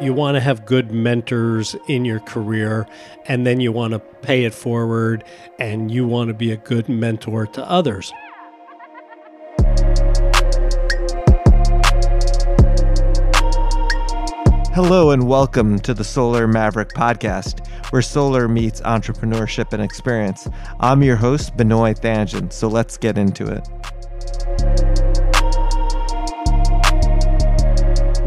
You want to have good mentors in your career, and then you want to pay it forward, and you want to be a good mentor to others. Hello, and welcome to the Solar Maverick podcast, where solar meets entrepreneurship and experience. I'm your host, Benoit Thanjan, so let's get into it.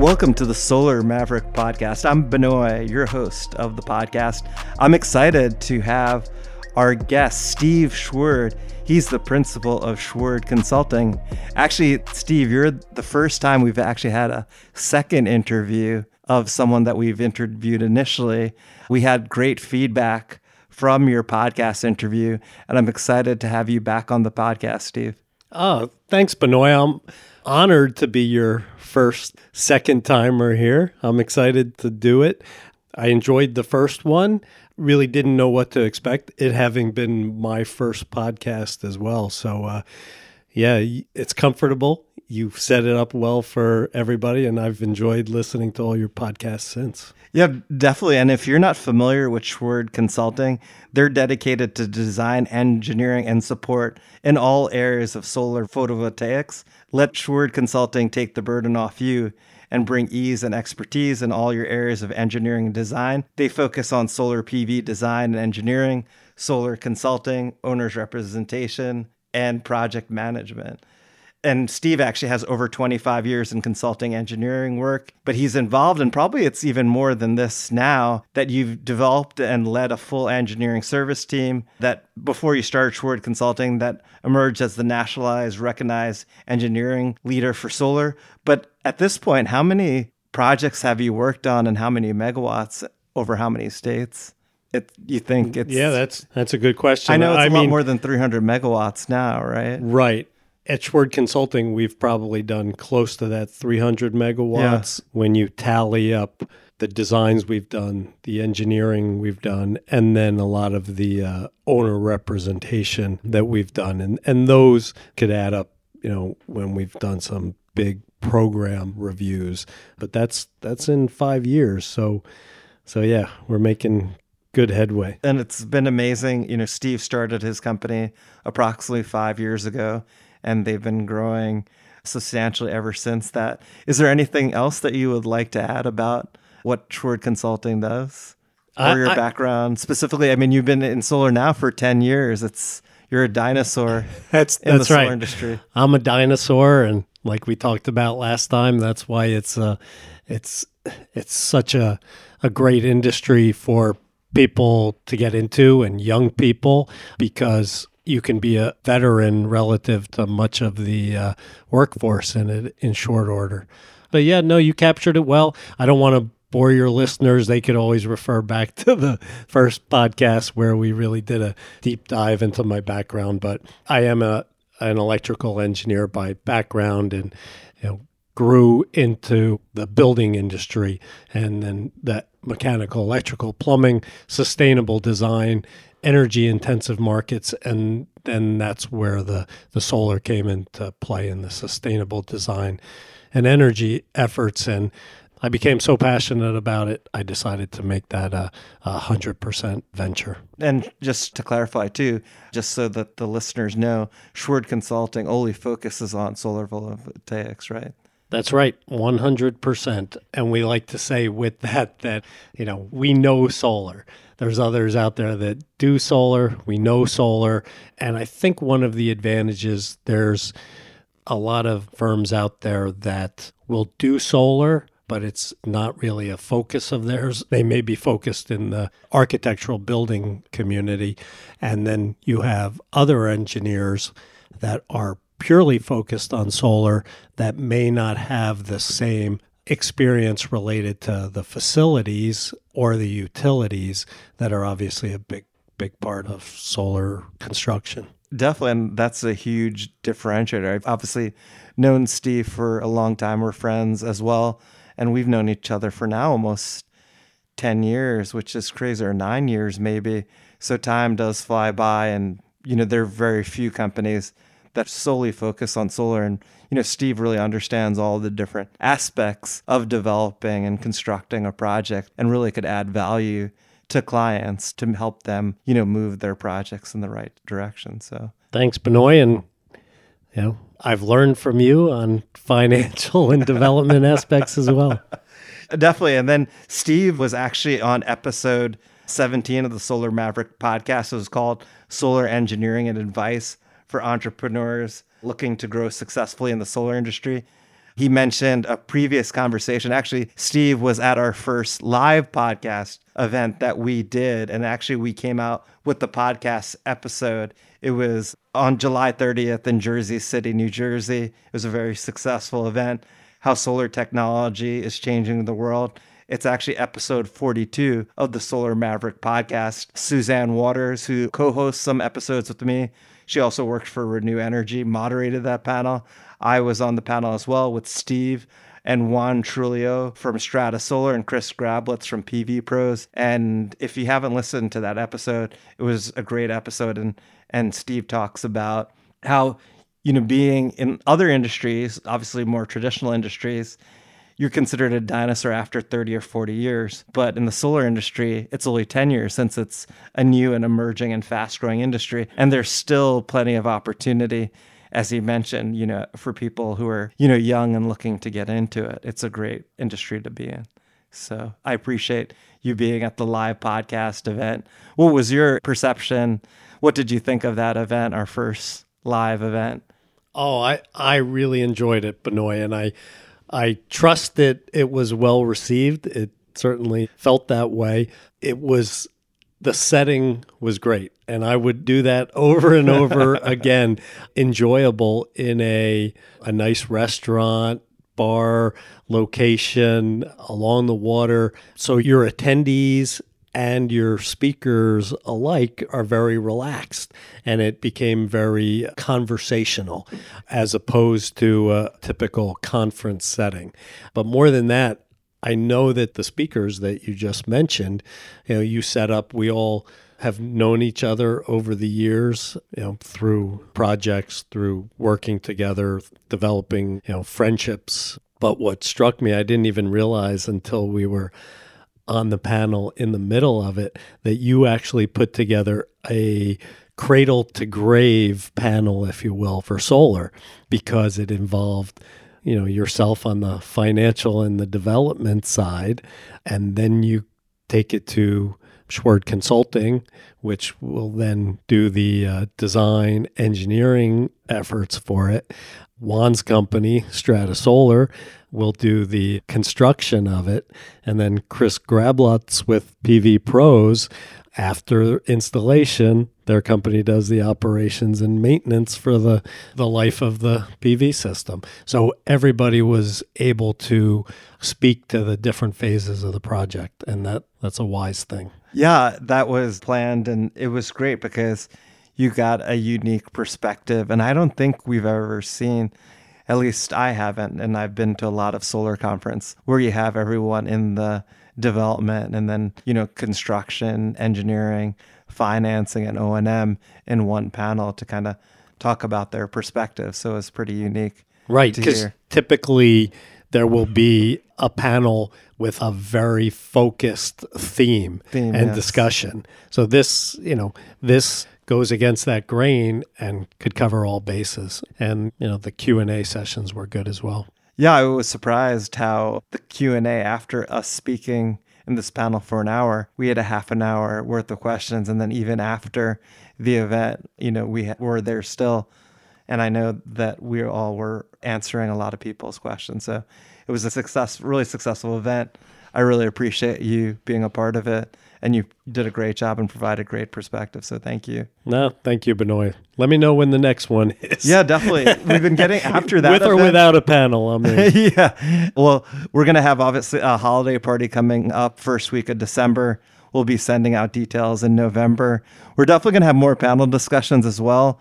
Welcome to the Solar Maverick podcast. I'm Benoit, your host of the podcast. I'm excited to have our guest, Steve Schwerd. He's the principal of Schwerd Consulting. Actually, Steve, you're the first time we've actually had a second interview of someone that we've interviewed initially. We had great feedback from your podcast interview, and I'm excited to have you back on the podcast, Steve. Oh, thanks, Benoit. I'm honored to be your first second timer here. I'm excited to do it. I enjoyed the first one. Really didn't know what to expect, it having been my first podcast as well. So, uh, yeah, it's comfortable you've set it up well for everybody, and I've enjoyed listening to all your podcasts since. Yeah, definitely. And if you're not familiar with Schwerd Consulting, they're dedicated to design, engineering, and support in all areas of solar photovoltaics. Let Schwerd Consulting take the burden off you and bring ease and expertise in all your areas of engineering and design. They focus on solar PV design and engineering, solar consulting, owner's representation, and project management and Steve actually has over 25 years in consulting engineering work, but he's involved, and probably it's even more than this now that you've developed and led a full engineering service team that before you started Schwerd Consulting that emerged as the nationalized, recognized engineering leader for solar. But at this point, how many projects have you worked on and how many megawatts over how many states? It, you think it's yeah that's that's a good question i know it's I a mean, lot more than 300 megawatts now right right at Schwerd Consulting, we've probably done close to that 300 megawatts yeah. when you tally up the designs we've done, the engineering we've done, and then a lot of the uh, owner representation that we've done. And, and those could add up, you know, when we've done some big program reviews. But that's that's in five years. So so yeah, we're making good headway. And it's been amazing. You know, Steve started his company approximately five years ago and they've been growing substantially ever since that. Is there anything else that you would like to add about what Schwerd Consulting does? Or your I, background specifically? I mean, you've been in solar now for 10 years. It's you're a dinosaur that's, in that's the solar right. industry. I'm a dinosaur and like we talked about last time, that's why it's uh it's it's such a a great industry for people to get into and young people because you can be a veteran relative to much of the uh, workforce in it in short order. But yeah, no, you captured it well. I don't want to bore your listeners. They could always refer back to the first podcast where we really did a deep dive into my background. But I am a an electrical engineer by background, and you know grew into the building industry and then that mechanical, electrical, plumbing, sustainable design energy intensive markets and then that's where the the solar came into play in the sustainable design and energy efforts and I became so passionate about it, I decided to make that a, a 100% venture. And just to clarify, too, just so that the listeners know, Schwerd Consulting only focuses on solar voltaics, right? That's right, 100%. And we like to say with that, that, you know, we know solar. There's others out there that do solar. We know solar. And I think one of the advantages, there's a lot of firms out there that will do solar, but it's not really a focus of theirs. They may be focused in the architectural building community. And then you have other engineers that are purely focused on solar that may not have the same experience related to the facilities or the utilities that are obviously a big big part of solar construction. Definitely, and that's a huge differentiator. I've obviously known Steve for a long time. We're friends as well, and we've known each other for now almost ten years, which is crazy, or nine years maybe. So time does fly by, and you know there are very few companies that solely focus on solar. And, you know, Steve really understands all the different aspects of developing and constructing a project and really could add value to clients to help them, you know, move their projects in the right direction. So thanks, Benoit. And, you know, I've learned from you on financial and development aspects as well. Definitely. And then Steve was actually on episode 17 of the Solar Maverick podcast. It was called Solar Engineering and Advice for Entrepreneurs Looking to Grow Successfully in the Solar Industry. He mentioned a previous conversation. Actually, Steve was at our first live podcast event that we did. And actually, we came out with the podcast episode. It was on July 30th in Jersey City, New Jersey. It was a very successful event. How solar technology is changing the world. It's actually episode 42 of the Solar Maverick podcast. Suzanne Waters, who co hosts some episodes with me, she also worked for Renew Energy, moderated that panel. I was on the panel as well with Steve and Juan Trulio from Strata Solar and Chris Grablitz from PV Pros. And if you haven't listened to that episode, it was a great episode. And and Steve talks about how you know being in other industries, obviously more traditional industries, you're considered a dinosaur after 30 or 40 years. But in the solar industry, it's only 10 years since it's a new and emerging and fast growing industry. And there's still plenty of opportunity as he mentioned, you know, for people who are, you know, young and looking to get into it. It's a great industry to be in. So I appreciate you being at the live podcast event. What was your perception? What did you think of that event, our first live event? Oh, I, I really enjoyed it, Benoit, and I I trust that it was well received. It certainly felt that way. It was the setting was great and i would do that over and over again enjoyable in a a nice restaurant bar location along the water so your attendees and your speakers alike are very relaxed and it became very conversational as opposed to a typical conference setting but more than that I know that the speakers that you just mentioned, you know, you set up, we all have known each other over the years, you know, through projects, through working together, developing, you know, friendships. But what struck me, I didn't even realize until we were on the panel in the middle of it that you actually put together a cradle to grave panel, if you will, for solar because it involved you know yourself on the financial and the development side and then you take it to Schwerd Consulting, which will then do the uh, design engineering efforts for it. Juan's company, Strata Solar, will do the construction of it. And then Chris Grablutz with PV Pros after installation, their company does the operations and maintenance for the, the life of the PV system. So everybody was able to speak to the different phases of the project, and that, that's a wise thing. Yeah, that was planned, and it was great because you got a unique perspective. And I don't think we've ever seen, at least I haven't, and I've been to a lot of solar conference where you have everyone in the development and then you know construction engineering financing and o&m in one panel to kind of talk about their perspective so it's pretty unique right because typically there will be a panel with a very focused theme, theme and yes. discussion so this you know this goes against that grain and could cover all bases. And you know the q&a sessions were good as well. Yeah, I was surprised how the Q&A after us speaking in this panel for an hour, we had a half an hour worth of questions. And then even after the event, you know, we were there still. And I know that we all were answering a lot of people's questions. So it was a success, really successful event. I really appreciate you being a part of it and you did a great job and provided great perspective. So thank you. No, thank you, Benoit. Let me know when the next one is. Yeah, definitely. We've been getting after that. With or event. without a panel, I mean. yeah. Well, we're going to have obviously a holiday party coming up first week of December. We'll be sending out details in November. We're definitely going to have more panel discussions as well.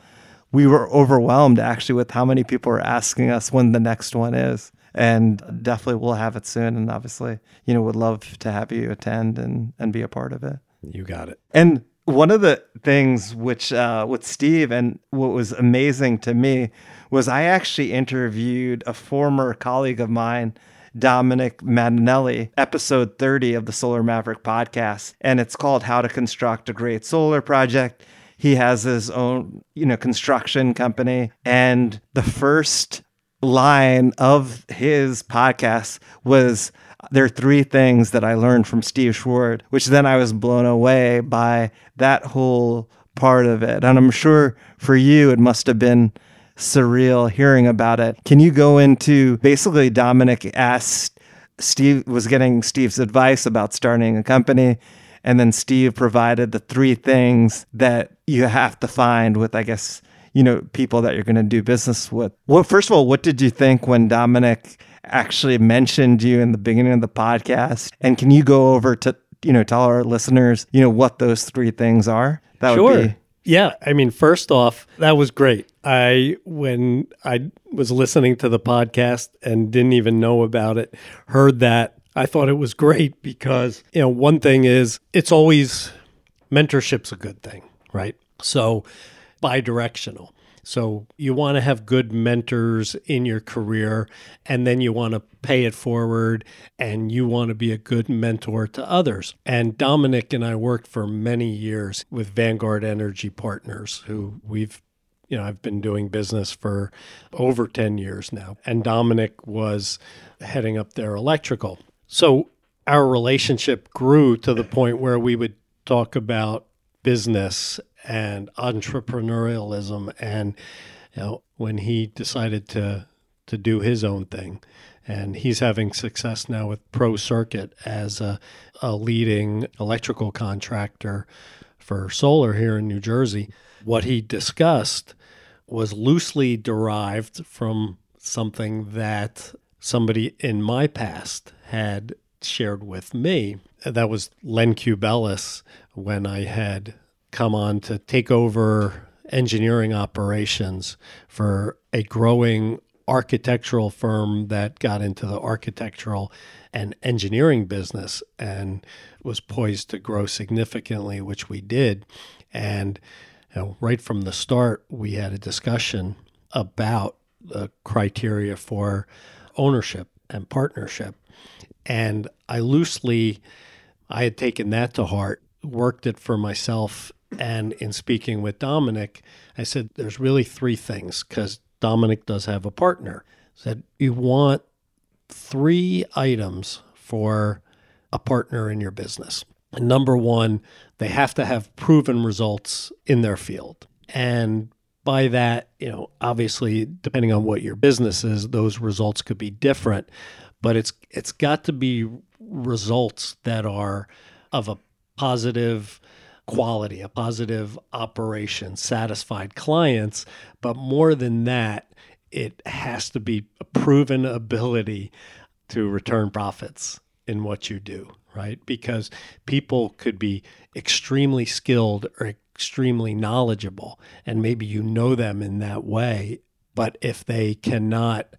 We were overwhelmed actually with how many people are asking us when the next one is and definitely we'll have it soon. And obviously, you know, would love to have you attend and, and be a part of it. You got it. And one of the things which uh, with Steve and what was amazing to me was I actually interviewed a former colleague of mine, Dominic Manelli, episode 30 of the Solar Maverick podcast, and it's called How to Construct a Great Solar Project. He has his own, you know, construction company, and the first line of his podcast was there are three things that I learned from Steve Schwerd, which then I was blown away by that whole part of it. And I'm sure for you, it must have been surreal hearing about it. Can you go into basically Dominic asked Steve was getting Steve's advice about starting a company. And then Steve provided the three things that you have to find with, I guess, you know, people that you're going to do business with. Well, first of all, what did you think when Dominic actually mentioned you in the beginning of the podcast? And can you go over to, you know, tell our listeners, you know, what those three things are? That sure. would be. Yeah, I mean, first off, that was great. I when I was listening to the podcast and didn't even know about it, heard that I thought it was great because, you know, one thing is it's always mentorship's a good thing, right? So bi-directional. So you want to have good mentors in your career, and then you want to pay it forward, and you want to be a good mentor to others. And Dominic and I worked for many years with Vanguard Energy Partners, who we've you know, I've been doing business for over 10 years now. And Dominic was heading up their electrical. So our relationship grew to the point where we would talk about business and entrepreneurialism and you know when he decided to to do his own thing and he's having success now with pro circuit as a, a leading electrical contractor for solar here in new jersey what he discussed was loosely derived from something that somebody in my past had shared with me. That was Len Cubelis when I had come on to take over engineering operations for a growing architectural firm that got into the architectural and engineering business and was poised to grow significantly, which we did. And you know, right from the start, we had a discussion about the criteria for ownership and partnership. And I loosely, I had taken that to heart, worked it for myself and in speaking with Dominic, I said, there's really three things because Dominic does have a partner. I said, you want three items for a partner in your business. And number one, they have to have proven results in their field. And by that, you know, obviously, depending on what your business is, those results could be different, but it's it's got to be results that are of a positive quality, a positive operation, satisfied clients. But more than that, it has to be a proven ability to return profits in what you do, right? Because people could be extremely skilled or extremely knowledgeable, and maybe you know them in that way. But if they cannot,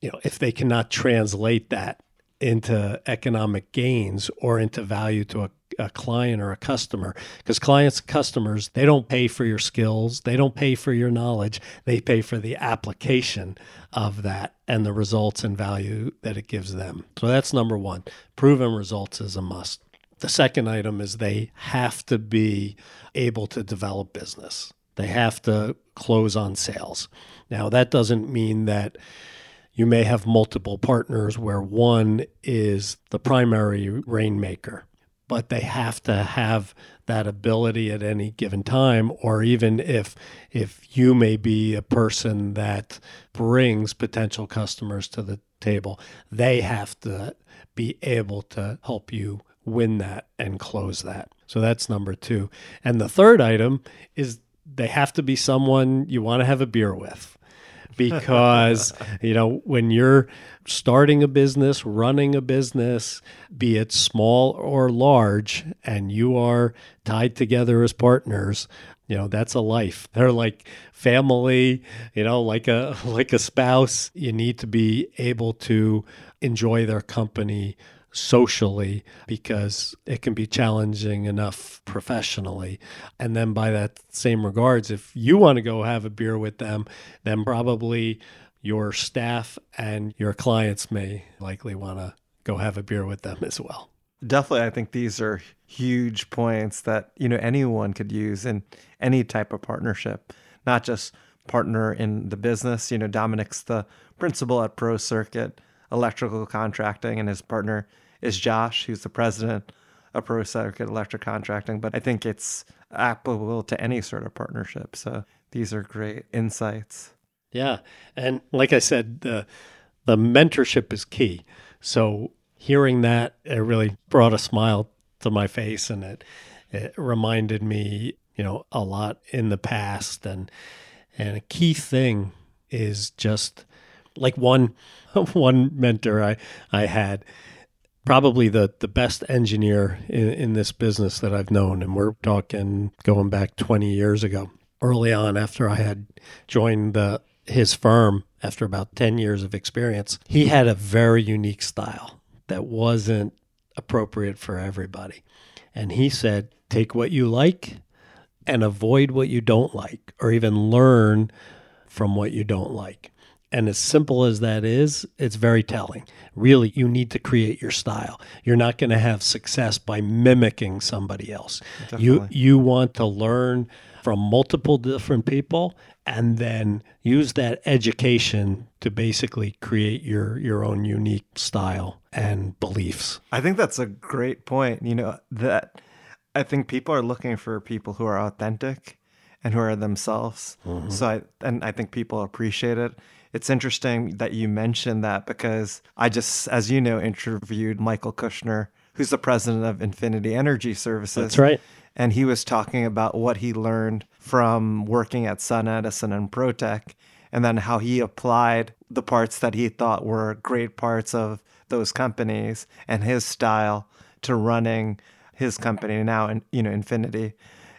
you know, if they cannot translate that into economic gains or into value to a a client or a customer. Because clients customers they don't pay for your skills. They don't pay for your knowledge. They pay for the application of that and the results and value that it gives them. So that's number one. Proven results is a must. The second item is they have to be able to develop business. They have to close on sales. Now that doesn't mean that you may have multiple partners where one is the primary rainmaker but they have to have that ability at any given time or even if if you may be a person that brings potential customers to the table they have to be able to help you win that and close that. So that's number 2 and the third item is they have to be someone you want to have a beer with because you know when you're starting a business running a business be it small or large and you are tied together as partners you know that's a life. They're like family you know like a like a spouse. You need to be able to enjoy their company socially because it can be challenging enough professionally. And then, by that same regards, if you want to go have a beer with them, then probably your staff and your clients may likely want to go have a beer with them as well. Definitely, I think these are huge points that you know anyone could use in any type of partnership, not just partner in the business. You know, Dominic's the principal at Pro Circuit Electrical Contracting, and his partner is Josh, who's the president of Pro Circuit Electric Contracting. But I think it's applicable to any sort of partnership. So these are great insights. Yeah, and like I said, the the mentorship is key. So hearing that, it really brought a smile to my face, and it it reminded me, you know, a lot in the past, and and a key thing is just like one one mentor I I had probably the the best engineer in, in this business that I've known and we're talking going back 20 years ago. Early on after I had joined the his firm after about 10 years of experience he had a very unique style that wasn't appropriate for everybody. And he said take what you like and avoid what you don't like or even learn from what you don't like and as simple as that is, it's very telling. Really, you need to create your style. You're not going to have success by mimicking somebody else. Definitely. You you want to learn from multiple different people and then use that education to basically create your your own unique style and beliefs. I think that's a great point. You know, that I think people are looking for people who are authentic and who are themselves. Mm-hmm. So I and I think people appreciate it it's interesting that you mentioned that because I just, as you know, interviewed Michael Kushner, who's the president of Infinity Energy Services. That's right. And he was talking about what he learned from working at Sun Edison and Protec, and then how he applied the parts that he thought were great parts of those companies and his style to running his company now, and you know, Infinity.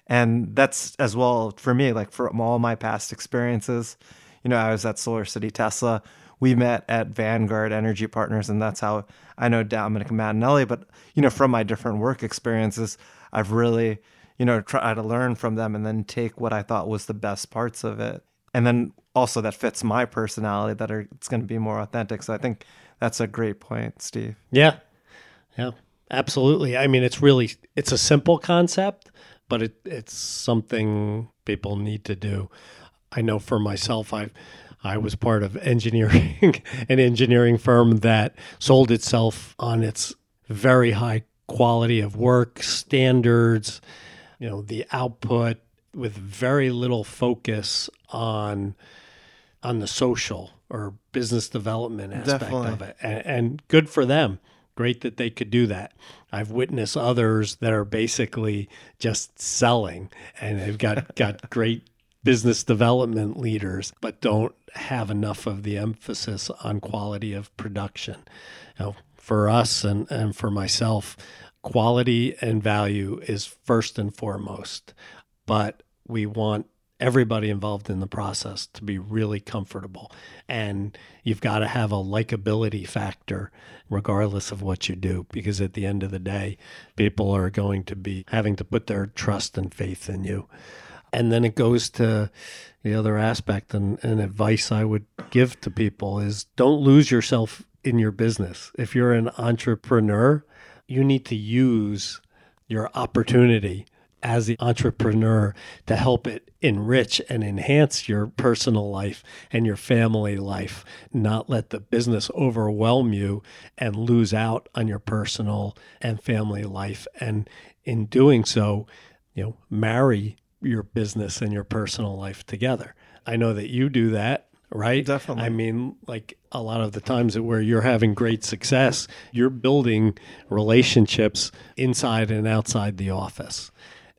And that's as well for me, like from all my past experiences you know, I was at Solar City Tesla. We met at Vanguard Energy Partners, and that's how I know Dominic Mattinelli. But you know, from my different work experiences, I've really, you know, tried to learn from them and then take what I thought was the best parts of it, and then also that fits my personality that are it's going to be more authentic. So I think that's a great point, Steve. Yeah, yeah, absolutely. I mean, it's really it's a simple concept, but it it's something people need to do. I know for myself, I I was part of engineering, an engineering firm that sold itself on its very high quality of work standards, you know, the output with very little focus on on the social or business development aspect Definitely. of it. And, and good for them. Great that they could do that. I've witnessed others that are basically just selling and they've got, got great business development leaders, but don't have enough of the emphasis on quality of production. You know, for us and, and for myself, quality and value is first and foremost, but we want everybody involved in the process to be really comfortable. And you've got to have a likability factor regardless of what you do, because at the end of the day, people are going to be having to put their trust and faith in you. And then it goes to the other aspect and, and advice I would give to people is don't lose yourself in your business. If you're an entrepreneur, you need to use your opportunity as the entrepreneur to help it enrich and enhance your personal life and your family life, not let the business overwhelm you and lose out on your personal and family life. And in doing so, you know, marry your business and your personal life together. I know that you do that, right? Definitely. I mean, like a lot of the times where you're having great success, you're building relationships inside and outside the office.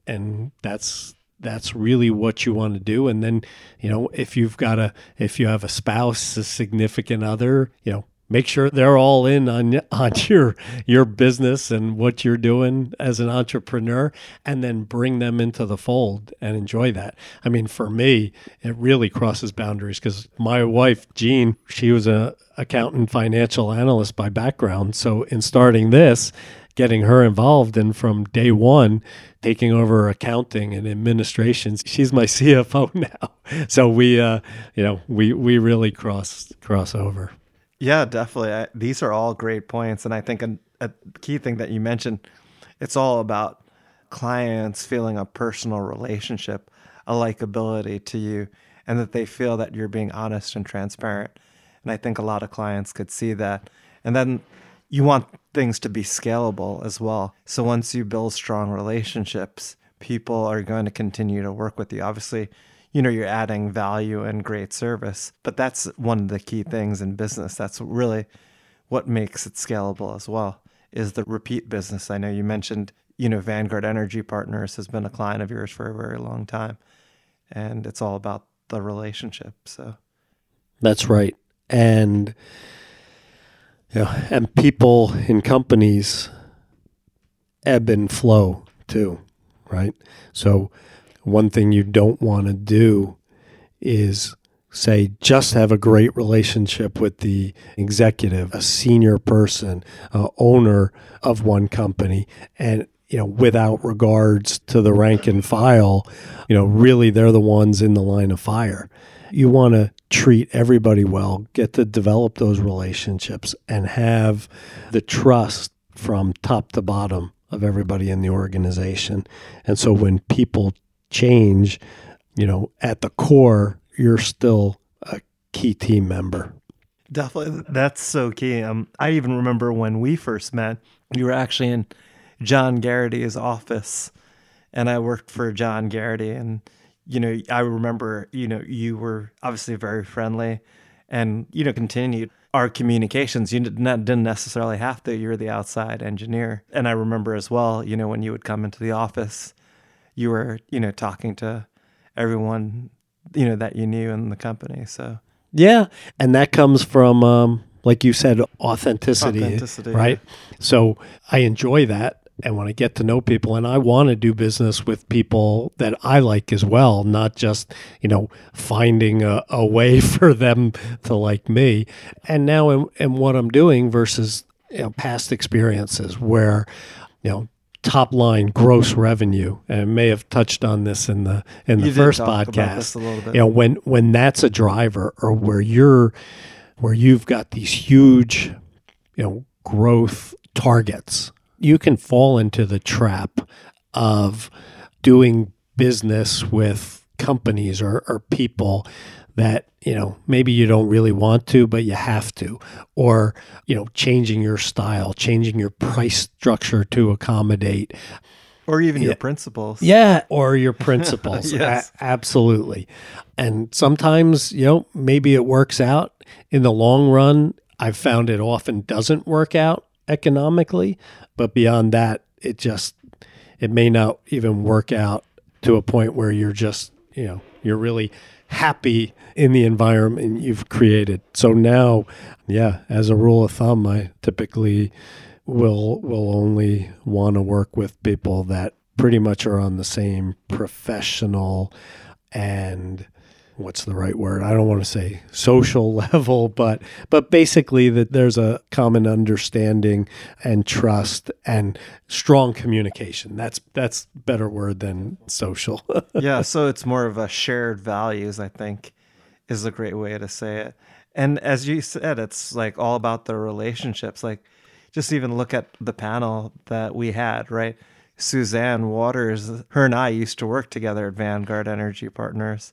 And that's that's really what you want to do and then you know if you've got a if you have a spouse a significant other you know make sure they're all in on on your your business and what you're doing as an entrepreneur and then bring them into the fold and enjoy that. I mean for me it really crosses boundaries cuz my wife Jean she was a accountant financial analyst by background. So in starting this, getting her involved and from day one taking over accounting and administrations she's my cfo now so we uh you know we we really cross cross over yeah definitely I, these are all great points and i think a, a key thing that you mentioned it's all about clients feeling a personal relationship a likability to you and that they feel that you're being honest and transparent and i think a lot of clients could see that and then you want things to be scalable as well. So once you build strong relationships, people are going to continue to work with you. Obviously, you know, you're adding value and great service, but that's one of the key things in business. That's really what makes it scalable as well is the repeat business. I know you mentioned, you know, Vanguard Energy Partners has been a client of yours for a very long time, and it's all about the relationship. So that's right. And yeah, and people in companies ebb and flow too, right? So one thing you don't want to do is say just have a great relationship with the executive, a senior person, a owner of one company and you know without regards to the rank and file, you know really they're the ones in the line of fire. You want to treat everybody well, get to develop those relationships, and have the trust from top to bottom of everybody in the organization. And so when people change, you know, at the core, you're still a key team member. Definitely. That's so key. Um, I even remember when we first met, you were actually in John Garrity's office, and I worked for John Garrity, and you know, I remember, you know, you were obviously very friendly and, you know, continued our communications. You didn't necessarily have to, you're the outside engineer. And I remember as well, you know, when you would come into the office, you were, you know, talking to everyone, you know, that you knew in the company. So, yeah. And that comes from, um, like you said, authenticity, authenticity right? Yeah. So I enjoy that and want to get to know people and I want to do business with people that I like as well, not just, you know, finding a, a way for them to like me. And now in, in what I'm doing versus you know, past experiences where, you know, top line gross revenue and I may have touched on this in the in the you first podcast. you know when when that's a driver or where you're where you've got these huge you know growth targets you can fall into the trap of doing business with companies or, or people that you know maybe you don't really want to but you have to. Or you know changing your style changing your price structure to accommodate or even yeah. your principles. Yeah or your principles. Yes. A- absolutely. And sometimes you know maybe it works out. In the long run i've found it often doesn't work out economically but beyond that, it just it may not even work out to a point where you're just you know you're really happy in the environment you've created. So now, yeah, as a rule of thumb, I typically will will only want to work with people that pretty much are on the same professional and what's the right word? I don't want to say social level, but but basically that there's a common understanding and trust and strong communication. That's that's better word than social. yeah, so it's more of a shared values, I think, is a great way to say it. And as you said, it's like all about the relationships. Like just even look at the panel that we had, right? Suzanne Waters, her and I used to work together at Vanguard Energy Partners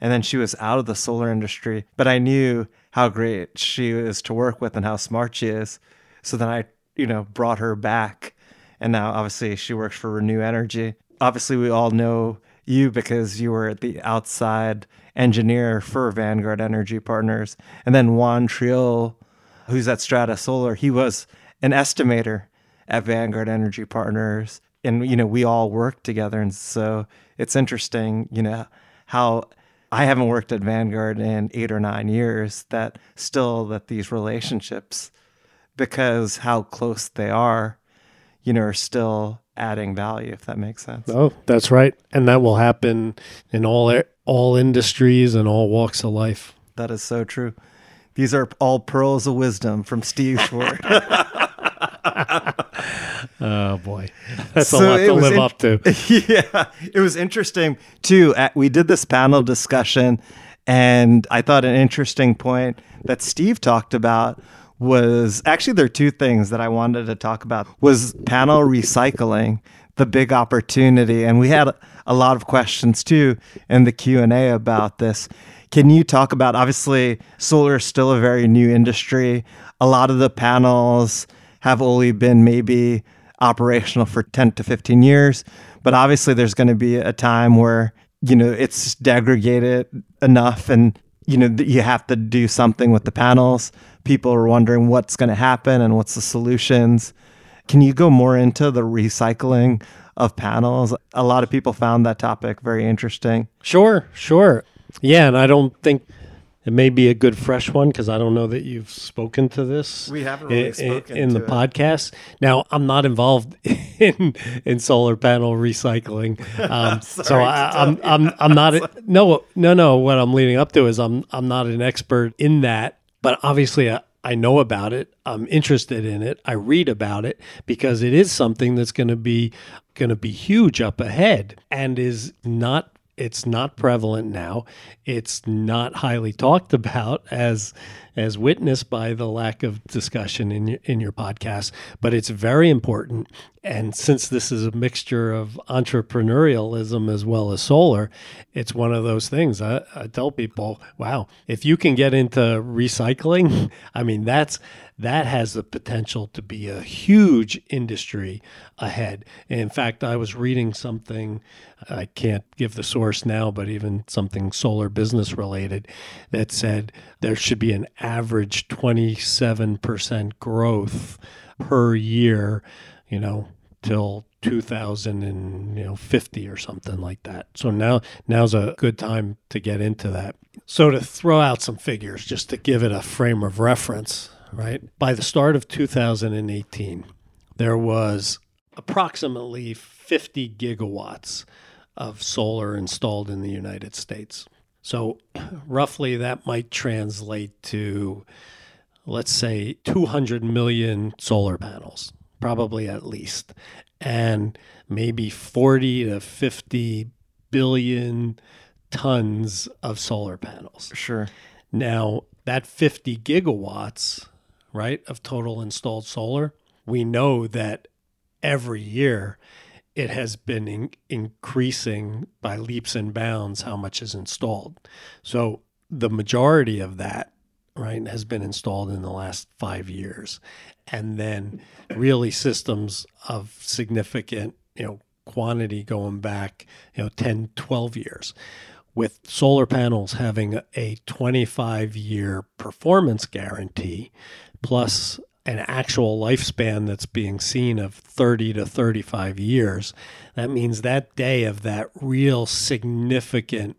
and then she was out of the solar industry. But I knew how great she is to work with and how smart she is. So then I, you know, brought her back. And now obviously she works for Renew Energy. Obviously, we all know you because you were the outside engineer for Vanguard Energy Partners. And then Juan Triol, who's at Strata Solar, he was an estimator at Vanguard Energy Partners. And, you know, we all worked together. And so it's interesting, you know, how I haven't worked at Vanguard in eight or nine years, that still that these relationships, because how close they are, you know, are still adding value, if that makes sense. Oh, that's right. And that will happen in all all industries and all walks of life. That is so true. These are all pearls of wisdom from Steve Schwerd. oh boy, that's so a lot to live in- up to. yeah, it was interesting too. Uh, we did this panel discussion, and I thought an interesting point that Steve talked about was actually there are two things that I wanted to talk about was panel recycling, the big opportunity, and we had a lot of questions too in the Q and A about this. Can you talk about obviously solar is still a very new industry. A lot of the panels have only been maybe operational for 10 to 15 years, but obviously there's going to be a time where you know it's degraded enough and you know you have to do something with the panels. People are wondering what's going to happen and what's the solutions. Can you go more into the recycling of panels? A lot of people found that topic very interesting. Sure sure. Yeah and i don't think it may be a good fresh one because I don't know that you've spoken to this. We haven't really in, spoken in the it. podcast. Now, I'm not involved in in solar panel recycling, um, so I, am I'm, I'm I'm not a, no no no. What I'm leading up to is I'm I'm not an expert in that, but obviously I, I know about it. I'm interested in it. I read about it because it is something that's going to be going to be huge up ahead and is not it's not prevalent now. It's not highly talked about as as witnessed by the lack of discussion in your, in your podcast, but it's very important. And since this is a mixture of entrepreneurialism as well as solar, it's one of those things. I, I tell people, wow, if you can get into recycling, I mean that's that has the potential to be a huge industry ahead. in fact, I was reading something, I can't give the source now, but even something solar business related that said there should be an average 27% growth per year, you know, till 2050 or something like that. So now now's a good time to get into that. So to throw out some figures just to give it a frame of reference, right? By the start of 2018, there was approximately 50 gigawatts of solar installed in the United States. So, roughly, that might translate to, let's say, 200 million solar panels, probably at least, and maybe 40 to 50 billion tons of solar panels. Sure. Now, that 50 gigawatts right, of total installed solar, we know that every year it has been in- increasing by leaps and bounds how much is installed. So the majority of that, right, has been installed in the last five years. And then really systems of significant, you know, quantity going back, you know, 10, 12 years with solar panels having a 25 year performance guarantee plus an actual lifespan that's being seen of 30 to 35 years. That means that day of that real significant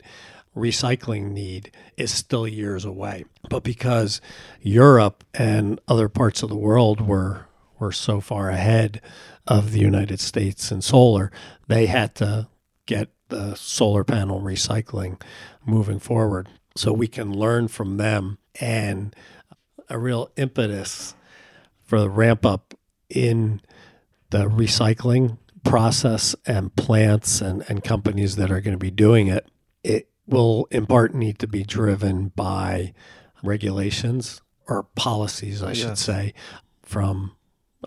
recycling need is still years away. But because Europe and other parts of the world were were so far ahead of the United States in solar, they had to get the solar panel recycling moving forward so we can learn from them and a real impetus for the ramp up in the recycling process and plants and, and companies that are going to be doing it. It will in part need to be driven by regulations or policies, I yes. should say, from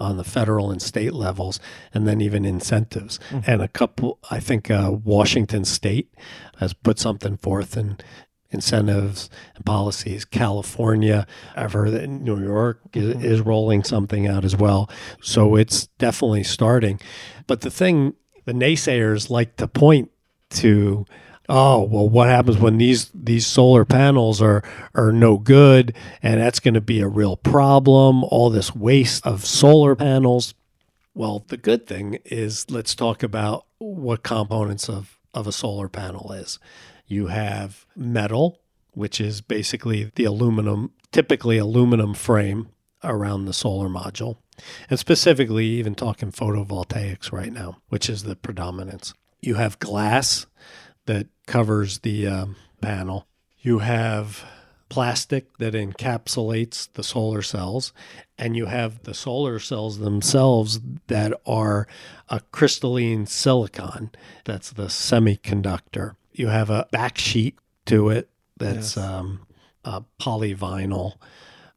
on the federal and state levels, and then even incentives. Mm-hmm. And a couple, I think uh, Washington State has put something forth and incentives and policies. California, I've heard that New York is, mm-hmm. is rolling something out as well. So it's definitely starting. But the thing the naysayers like to point to oh well what happens when these these solar panels are are no good and that's going to be a real problem all this waste of solar panels well the good thing is let's talk about what components of of a solar panel is you have metal, which is basically the aluminum, typically aluminum frame around the solar module. And specifically, even talking photovoltaics right now, which is the predominance. You have glass that covers the um, panel. You have plastic that encapsulates the solar cells, and you have the solar cells themselves that are a crystalline silicon. That's the semiconductor. You have a backsheet to it that's Yes. um, a polyvinyl,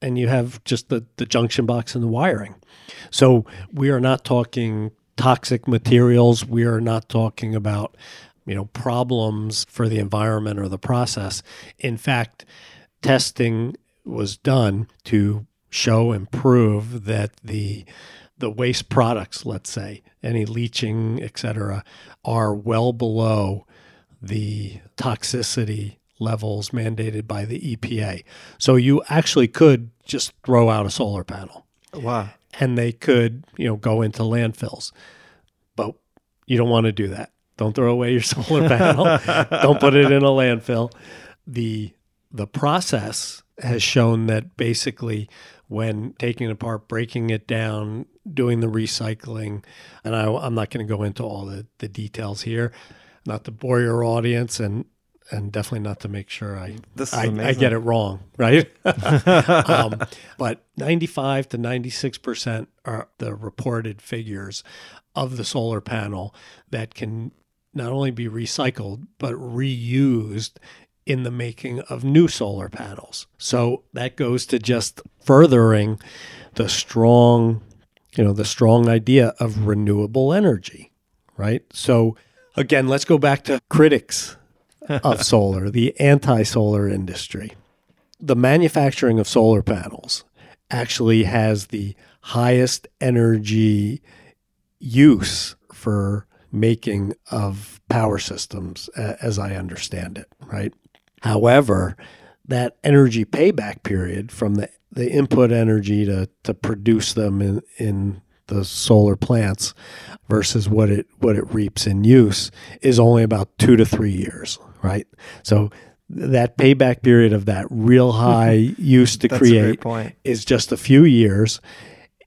and you have just the, the junction box and the wiring. So we are not talking toxic materials. We are not talking about you know problems for the environment or the process. In fact, testing was done to show and prove that the the waste products, let's say, any leaching, et cetera, are well below the toxicity levels mandated by the EPA. So you actually could just throw out a solar panel Wow. and they could, you know, go into landfills. But you don't want to do that. Don't throw away your solar panel. don't put it in a landfill. The the process has shown that basically when taking it apart, breaking it down, doing the recycling, and I, I'm not going to go into all the, the details here, not to bore your audience and and definitely not to make sure I I, I get it wrong, right? um, but 95 to 96 percent are the reported figures of the solar panel that can not only be recycled but reused in the making of new solar panels. So that goes to just furthering the strong, you know, the strong idea of renewable energy, right? So again, let's go back to critics of solar, the anti-solar industry. The manufacturing of solar panels actually has the highest energy use for making of power systems as I understand it, right? However, that energy payback period from the, the input energy to, to produce them in, in the solar plants versus what it what it reaps in use is only about two to three years, right? So that payback period of that real high use to create point. is just a few years.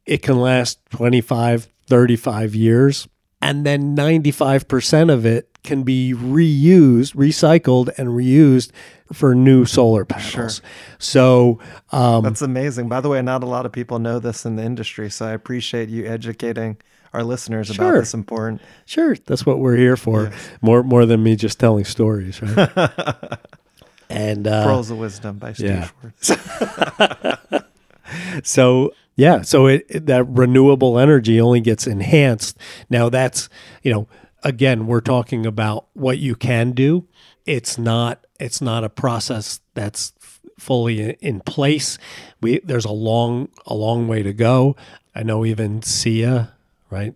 It can last 25, 35 years. And then 95% of it can be reused, recycled, and reused for new solar panels. Sure. So, um, That's amazing. By the way, not a lot of people know this in the industry, so I appreciate you educating our listeners Sure. about this important. sure, that's what we're here for. More, more than me just telling stories, right? and uh, Pearls of Wisdom by Steve yeah. Schwerd. so yeah so it, it- that renewable energy only gets enhanced. Now that's you know again we're talking about what you can do. It's not it's not a process that's fully in place. We there's a long a long way to go. I know even SEIA right?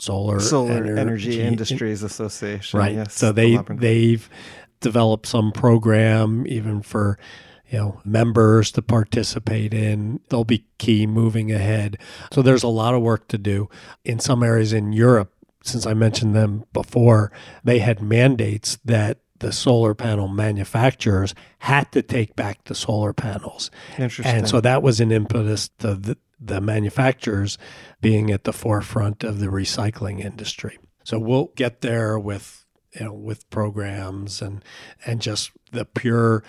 Solar, Solar Energy In- Industries Association. right Yes, so they they've developed some program even for you know members to participate in they'll be key moving ahead so there's a lot of work to do in some areas in europe since i mentioned them before they had mandates that the solar panel manufacturers had to take back the solar panels Interesting. and so that was an impetus to the, the manufacturers being at the forefront of the recycling industry. So we'll get there with you know with programs and and just the pure,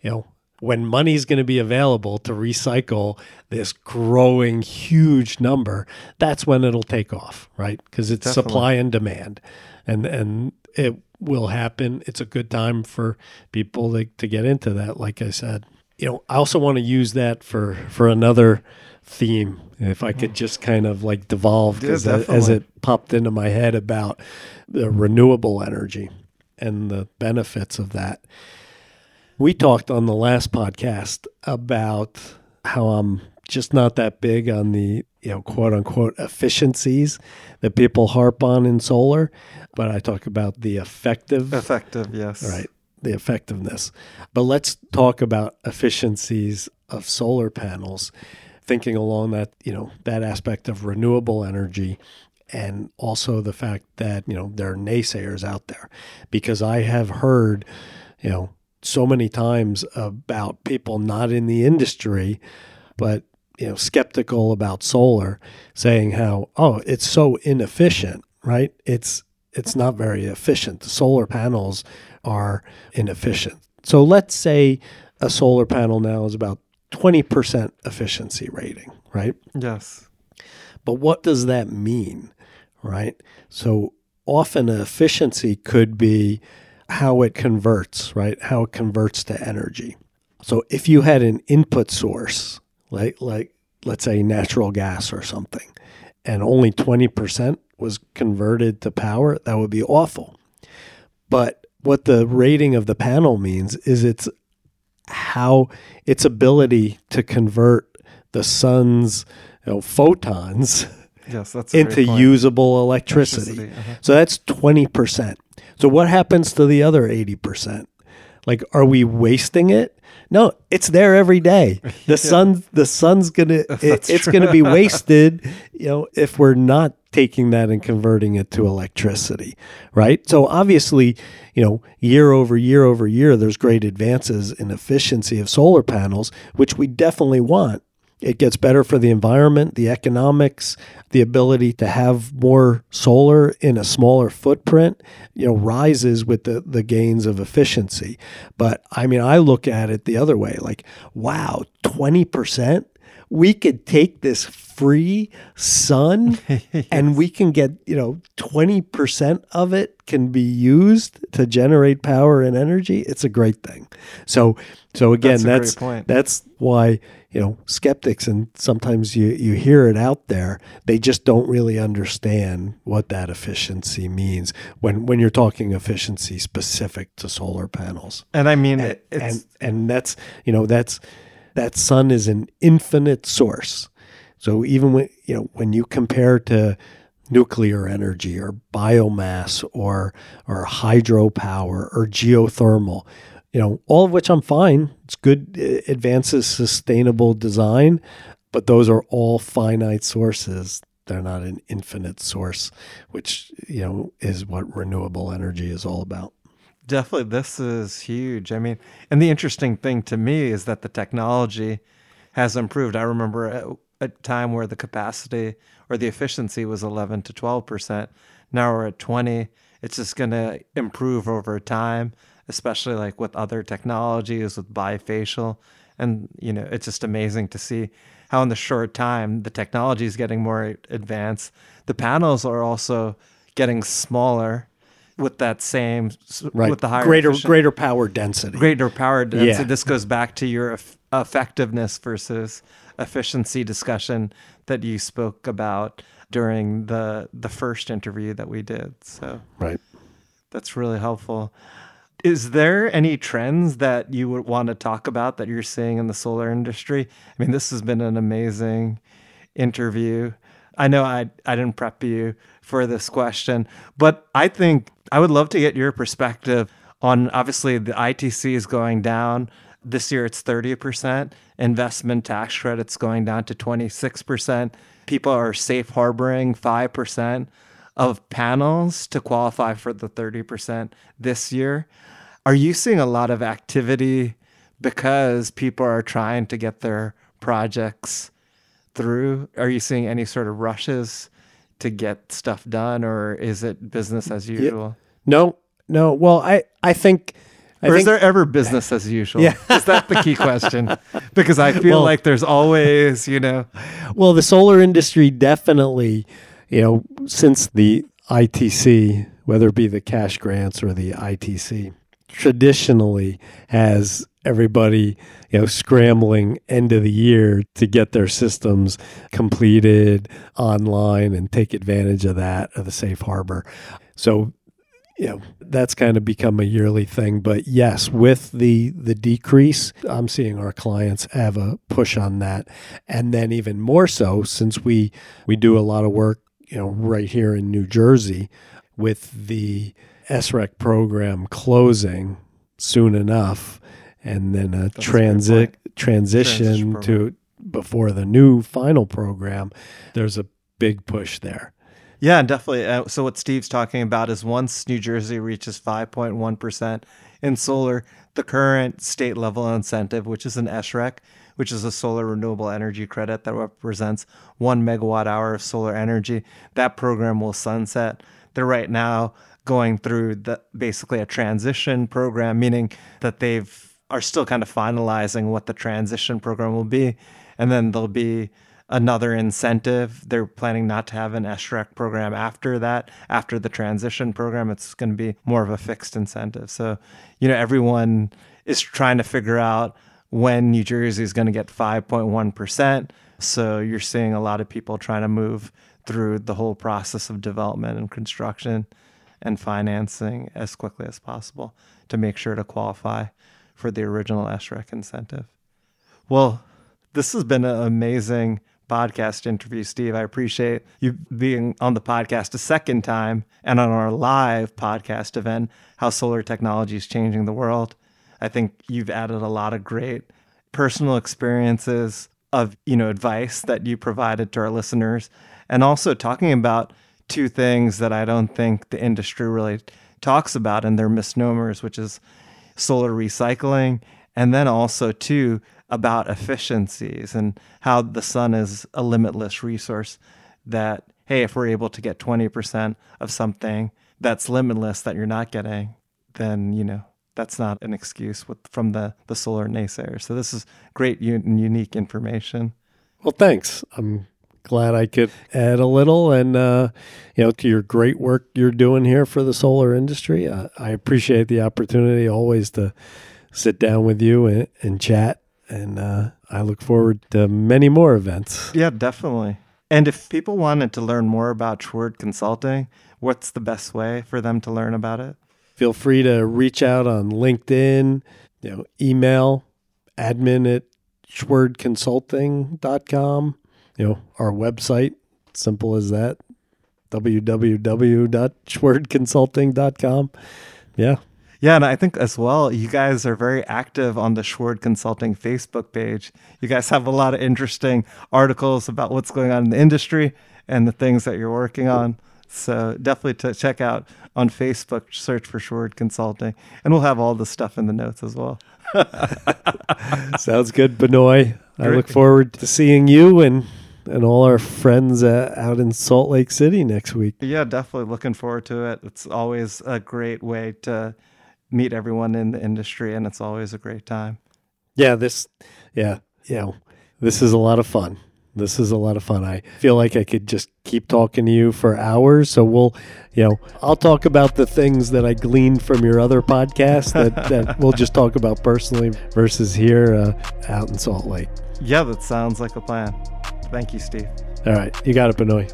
you know, when money's going to be available to recycle this growing huge number, that's when it'll take off, right? Because it's Definitely. supply and demand, and and it will happen. It's a good time for people to, to get into that. Like I said, you know, I also want to use that for for another theme. If I could mm-hmm. just kind of like devolve Yeah, as it popped into my head about the renewable energy and the benefits of that. We talked on the last podcast about how I'm just not that big on the, you know, quote unquote efficiencies that people harp on in solar, but I talk about the effective Effective, yes. right the effectiveness but let's talk about efficiencies of solar panels thinking along that you know that aspect of renewable energy and also the fact that you know there are naysayers out there because i have heard you know so many times about people not in the industry but you know skeptical about solar saying how oh it's so inefficient right it's it's not very efficient the solar panels are inefficient so let's say a solar panel now is about 20% efficiency rating, right? Yes. But what does that mean, right? So often efficiency could be how it converts, right? How it converts to energy. So if you had an input source, like like let's say natural gas or something, and only 20% was converted to power, that would be awful. But what the rating of the panel means is it's how its ability to convert the sun's you know, photons yes, that's into usable electricity. Electricity, uh-huh. So that's 20%. So what happens to the other 80%? Like are we wasting it? No, it's there every day. The sun the sun's going to it, it's to be wasted, you know, if we're not taking that and converting it to electricity, right? So obviously, you know, year over year over year there's great advances in efficiency of solar panels, which we definitely want. It gets better for the environment, the economics, the ability to have more solar in a smaller footprint, you know, rises with the, the gains of efficiency. But I mean, I look at it the other way like, wow, 20%? We could take this free sun and we can get, you know, 20% of it can be used to generate power and energy. It's a great thing. So, so again, That's that's that's why you know skeptics and sometimes you you hear it out there they just don't really understand what that efficiency means when when you're talking efficiency specific to solar panels. And I mean, and and, and that's you know that's that sun is an infinite source. So even when you know when you compare to nuclear energy or biomass or or hydropower or geothermal you know all of which I'm fine it's good uh, advances sustainable design but those are all finite sources they're not an infinite source which you know is what renewable energy is all about Definitely, this is huge. I mean, and the interesting thing to me is that the technology has improved. I remember a, time where the capacity or the efficiency was 11 to 12 percent. Now we're at 20. It's just going to improve over time, especially like with other technologies, with bifacial, and you know, it's just amazing to see how in the short time the technology is getting more advanced. The panels are also getting smaller with that same right with the higher greater efficient- greater power density greater power density. Yeah. This goes back to your eff- effectiveness versus efficiency discussion that you spoke about during the the first interview that we did. So right that's really helpful. Is there any trends that you would want to talk about that you're seeing in the solar industry? I mean, this has been an amazing interview. I know I, I didn't prep you for this question, but I think I would love to get your perspective on obviously the ITC is going down. This year it's 30%. Investment tax credits going down to 26%. People are safe harboring 5% of panels to qualify for the 30% this year. Are you seeing a lot of activity because people are trying to get their projects through? Are you seeing any sort of rushes to get stuff done or is it business as usual? no no well i i think I or is think there ever business as usual? Yeah. is that the key question? Because I feel Well- like there's always, you know, Well, the solar industry definitely, you know, since the ITC, whether it be the cash grants or the ITC, traditionally has everybody, you know, scrambling end of the year to get their systems completed online and take advantage of that of the safe harbor. So you know that's kind of become a yearly thing but yes with the the decrease i'm seeing our clients have a push on that and then even more so since we we do a lot of work you know right here in new jersey with the srec program closing soon enough and then a a great transit transition, Transition to before the new final program there's a big push there. Yeah, definitely. Uh, so what Steve's talking about is once New Jersey reaches 5.1% in solar, the current state level incentive, which is an SREC, which is a solar renewable energy credit that represents one megawatt hour of solar energy, that program will sunset. They're right now going through the basically a transition program, meaning that they've are still kind of finalizing what the transition program will be. And then there'll be another incentive. They're planning not to have an SREC program after that, after the transition program. It's going to be more of a fixed incentive. So, you know, everyone is trying to figure out when New Jersey is going to get 5.1%. So you're seeing a lot of people trying to move through the whole process of development and construction and financing as quickly as possible to make sure to qualify for the original SREC incentive. Well, this has been an amazing podcast interview, Steve. I appreciate you being on the podcast a second time and on our live podcast event, How Solar Technology is Changing the World. I think you've added a lot of great personal experiences of, you know, advice that you provided to our listeners. And also talking about two things that I don't think the industry really talks about and they're misnomers, which is solar recycling and then also too about efficiencies and how the sun is a limitless resource that hey if we're able to get 20% of something that's limitless that you're not getting then you know that's not an excuse with, from the, the solar naysayers so this is great and unique information well thanks i'm glad i could add a little and uh, you know to your great work you're doing here for the solar industry uh, i appreciate the opportunity always to sit down with you and, and chat and uh, I look forward to many more events. Yeah, definitely. And if people wanted to learn more about Schwerd Consulting, what's the best way for them to learn about it? Feel free to reach out on LinkedIn, you know, email admin at schwerdconsulting.com, you know, our website, simple as that, www.schwerdconsulting.com. Yeah, yeah, and I think as well, you guys are very active on the Schwerd Consulting Facebook page. You guys have a lot of interesting articles about what's going on in the industry and the things that you're working on. So definitely to check out on Facebook, search for Schwerd Consulting, and we'll have all the stuff in the notes as well. Sounds good, Benoit. I look forward to seeing you and and all our friends uh, out in Salt Lake City next week. Yeah, definitely looking forward to it. It's always a great way to meet everyone in the industry, and it's always a great time. Yeah, this, yeah, yeah, this is a lot of fun. This is a lot of fun. I feel like I could just keep talking to you for hours. So we'll, you know, I'll talk about the things that I gleaned from your other podcast that, that we'll just talk about personally versus here uh, out in Salt Lake. Yeah, that sounds like a plan. Thank you, Steve. All right. You got it, Benoit.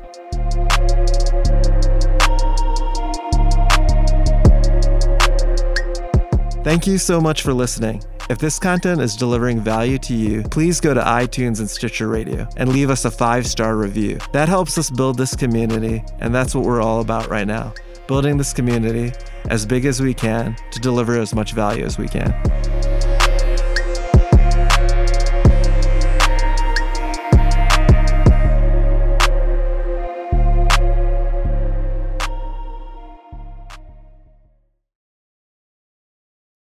Thank you so much for listening. If this content is delivering value to you, please go to iTunes and Stitcher Radio and leave us a five star review. That helps us build this community, and that's what we're all about right now building this community as big as we can to deliver as much value as we can.